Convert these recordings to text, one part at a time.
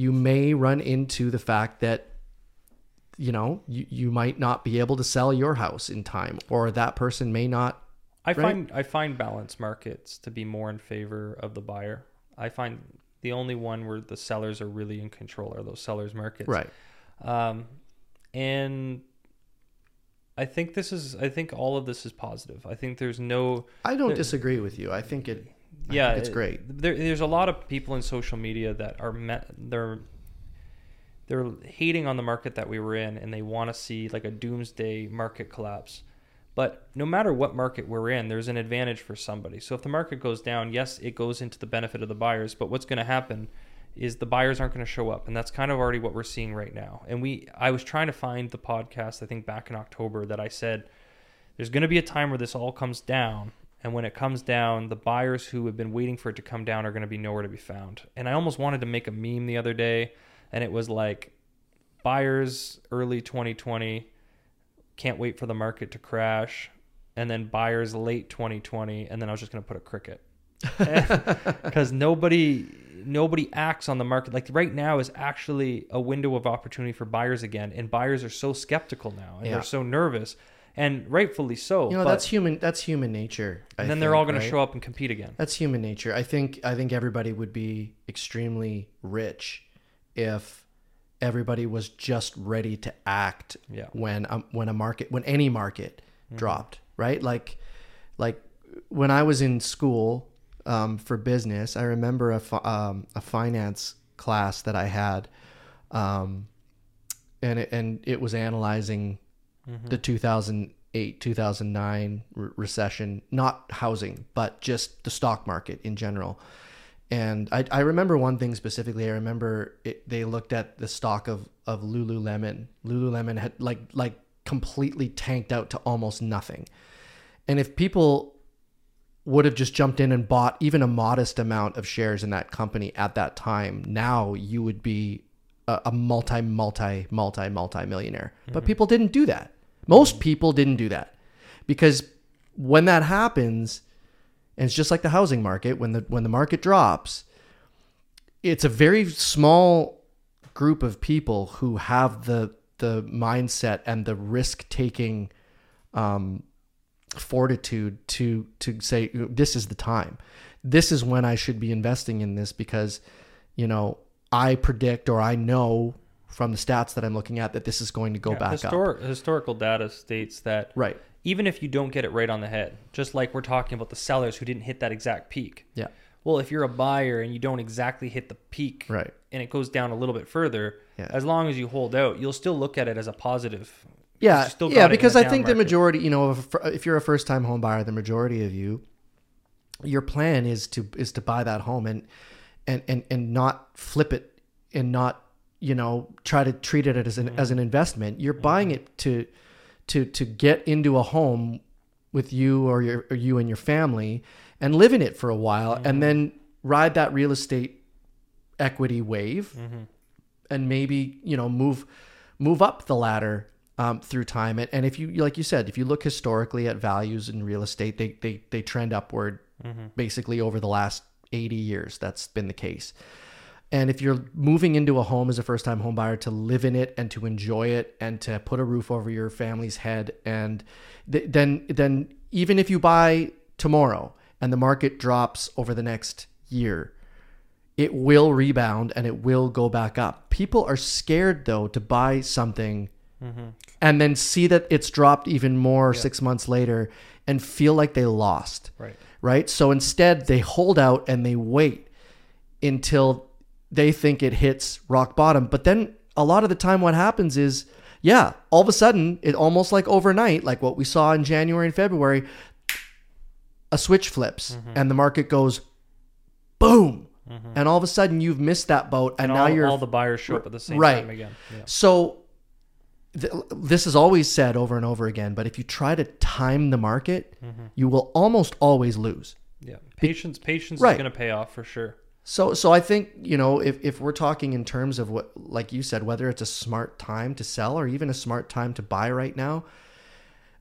you may run into the fact that you know you, you might not be able to sell your house in time or that person may not I Right. find I find balance markets to be more in favor of the buyer. I find the only one where the sellers are really in control are those sellers markets. right Um, and I think this is I think all of this is positive. I think there's no i don't There- disagree with you i think it yeah, it's great There, there's a lot of people in social media that are met, they're they're hating on the market that we were in, and they want to see like a doomsday market collapse. But no matter what market we're in, there's an advantage for somebody. So if the market goes down, yes, it goes into the benefit of the buyers. But what's going to happen is the buyers aren't going to show up, and that's kind of already what we're seeing right now. And we, I was trying to find the podcast I think back in October that I said there's going to be a time where this all comes down and when it comes down the buyers who have been waiting for it to come down are going to be nowhere to be found. And i almost wanted to make a meme the other day and it was like buyers early 2020 can't wait for the market to crash and then buyers late 2020 and then i was just going to put a cricket. Because nobody nobody acts on the market. Like right now is actually a window of opportunity for buyers again and buyers are so skeptical now and Yeah. they're so nervous and rightfully so you know but- that's human that's human nature I and then they're all going right? to show up and compete again That's human nature. I think I think everybody would be extremely rich if everybody was just ready to act Yeah. when um, when a market when any market dropped, right? Like like when I was in school um, for business, I remember a fi- um, a finance class that I had, um, and it, and it was analyzing the mm-hmm. 2008 2009 re- recession not housing but just the stock market in general. And I, I remember one thing specifically. I remember it, they looked at the stock of, of lululemon. Lululemon had like like completely tanked out to almost nothing. And if people would have just jumped in and bought even a modest amount of shares in that company at that time now you would be a, a multi multi multi multi millionaire but people didn't do that. Most people didn't do that. Because when that happens and it's just like the housing market when the when the market drops it's a very small group of people who have the the mindset and the risk taking um, fortitude to to say this is the time. This is when i should be investing in this because you know i predict or i know from the stats that i'm looking at that this is going to go Yeah, back up Historical data states that right even if you don't get it right on the head, just like we're talking about the sellers who didn't hit that exact peak. yeah Well, if you're a buyer and you don't exactly hit the peak right and it goes down a little bit further, Yeah. as long as you hold out, you'll still look at it as a positive. Yeah, still yeah, got it in because I think the majority, you know, if, if you're a first time home buyer, the majority of you, your plan is to is to buy that home and and and and not flip it and not you know try to treat it as an Mm-hmm. as an investment. You're buying it to to to get into a home with you or your or you and your family and live in it for a while Mm-hmm. and then ride that real estate equity wave Mm-hmm. and maybe you know move move up the ladder um, through time and, and if you like you said if you look historically at values in real estate they they, they trend upward basically over the last 80 years. That's been the case. And if you're moving into a home as a first time home buyer to live in it and to enjoy it and to put a roof over your family's head and th- then then even if you buy tomorrow and the market drops over the next year it will rebound and it will go back up. People are scared though to buy something mm-hmm. and then see that it's dropped even more 6 months later and feel like they lost. Right. Right? So instead, they hold out and they wait until they think it hits rock bottom. But then a lot of the time, what happens is, yeah, all of a sudden, it almost like overnight, like what we saw in January and February, a switch flips mm-hmm. and the market goes boom. Mm-hmm. And all of a sudden, you've missed that boat, and, And now all, you're all the buyers show up at the same right. time again. Yeah. so th- this is always said over and over again, but if you try to time the market, you will almost always lose. Yeah. Patience patience Right. is going to pay off for sure. So so I think, you know, if, if we're talking in terms of what like you said, whether it's a smart time to sell or even a smart time to buy right now,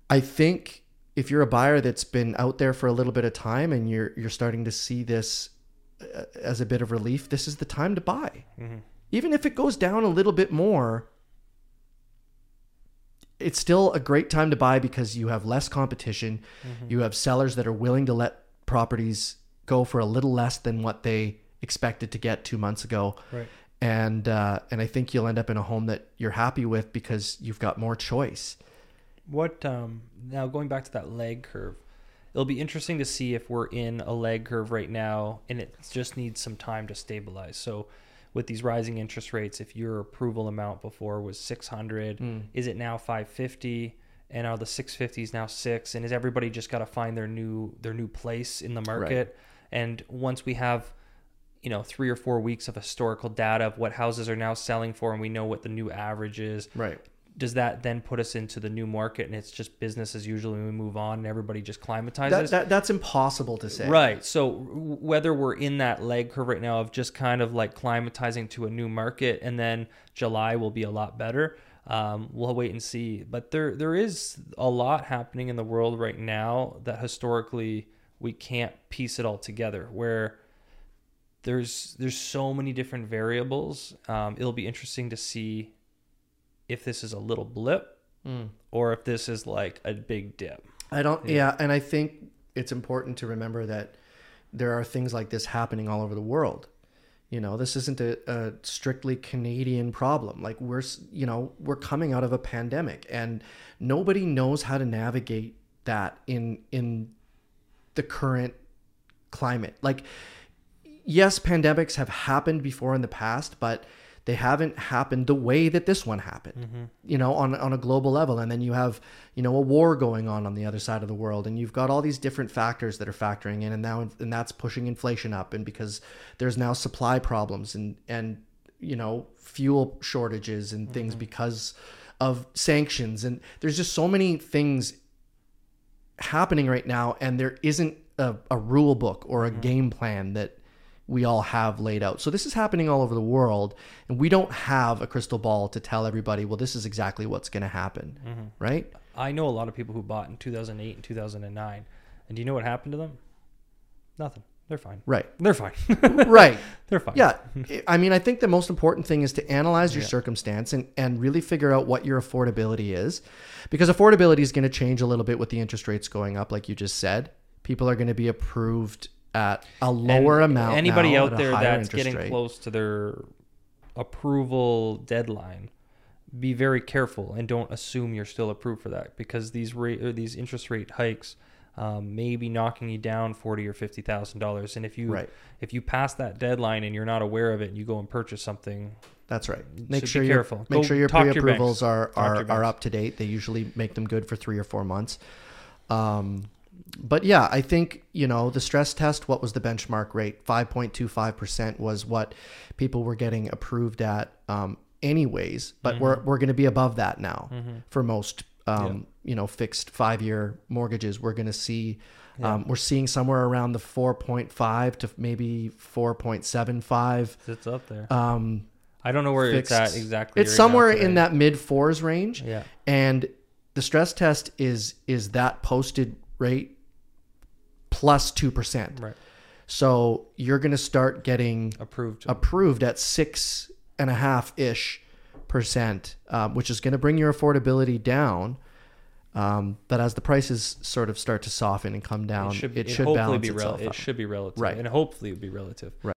I think if you're a buyer that's been out there for a little bit of time and you're you're starting to see this uh, as a bit of relief, this is the time to buy. even if it goes down a little bit more, it's still a great time to buy because you have less competition. Mm-hmm. You have sellers that are willing to let properties go for a little less than what they expected to get two months ago. Right. And uh, and I think you'll end up in a home that you're happy with because you've got more choice. What um now going back to that leg curve, it'll be interesting to see if we're in a leg curve right now and it just needs some time to stabilize. So with these rising interest rates, if your approval amount before was 600, Mm. is it now 550? And are the 650s now six? And is everybody just got to find their new their new place in the market? And once we have, you know, three or four weeks of historical data of what houses are now selling for, and we know what the new average is, Right. Does that then put us into the new market and it's just business as usual and we move on and everybody just climatizes? That, that that's impossible to say. Right. So whether we're in that leg curve right now of just kind of like climatizing to a new market, and then July will be a lot better. Um, we'll wait and see. But there there is a lot happening in the world right now that historically we can't piece it all together. Where there's there's so many different variables. Um, it'll be interesting to see if this is a little blip Mm. or if this is like a big dip. I don't. Yeah. and I think it's important to remember that there are things like this happening all over the world. You know, this isn't a, a strictly Canadian problem. Like we're, you know, we're coming out of a pandemic, and nobody knows how to navigate that in in the current climate. Like, yes, pandemics have happened before in the past, but they haven't happened the way that this one happened. Mm-hmm. You know, on on a global level, and then you have you know a war going on on the other side of the world, and you've got all these different factors that are factoring in, and now and that's pushing inflation up, and because there's now supply problems and and you know fuel shortages and things mm-hmm. because of sanctions, and there's just so many things happening right now and there isn't a, a rule book or a mm-hmm. game plan that we all have laid out so this is happening all over the world and we don't have a crystal ball to tell everybody well this is exactly what's going to happen mm-hmm. right I know a lot of people who bought in 2008 and 2009. And do you know what happened to them? Nothing. They're fine. right They're fine. right They're fine. yeah i mean i think the most important thing is to analyze your circumstance and, and really figure out what your affordability is because affordability is going to change a little bit with the interest rates going up like you just said people are going to be approved at a lower And amount Anybody out there that's getting rate. close to their approval deadline, be very careful and don't assume you're still approved for that because these rate or these interest rate hikes um, may be knocking you down forty or fifty thousand dollars. And if you Right. if you pass that deadline and you're not aware of it and you go and purchase something, That's right. Make sure your careful. make Go sure your your pre-approvals banks. are are, are up to date. They usually make them good for three or four months. Um, but yeah, I think you know the stress test. What was the benchmark rate? Five point two five percent was what people were getting approved at, um, anyways. But Mm-hmm. we're we're going to be above that now for most. Um, You know, fixed five-year mortgages. We're going to see. Um, we're seeing somewhere around the 4.5 to maybe 4.75 it's up there. um, I don't know where fixed. it's at exactly. It's right somewhere in that mid fours range. Yeah. And the stress test is is that posted rate plus plus two percent. Right. So you're gonna start getting Approved. approved at six and a half ish percent, um, which is gonna bring your affordability down. Um, but as the prices sort of start to soften and come down, it should, hopefully balance be rel- itself It out. should be relative, Right. And hopefully it would be relative. Right.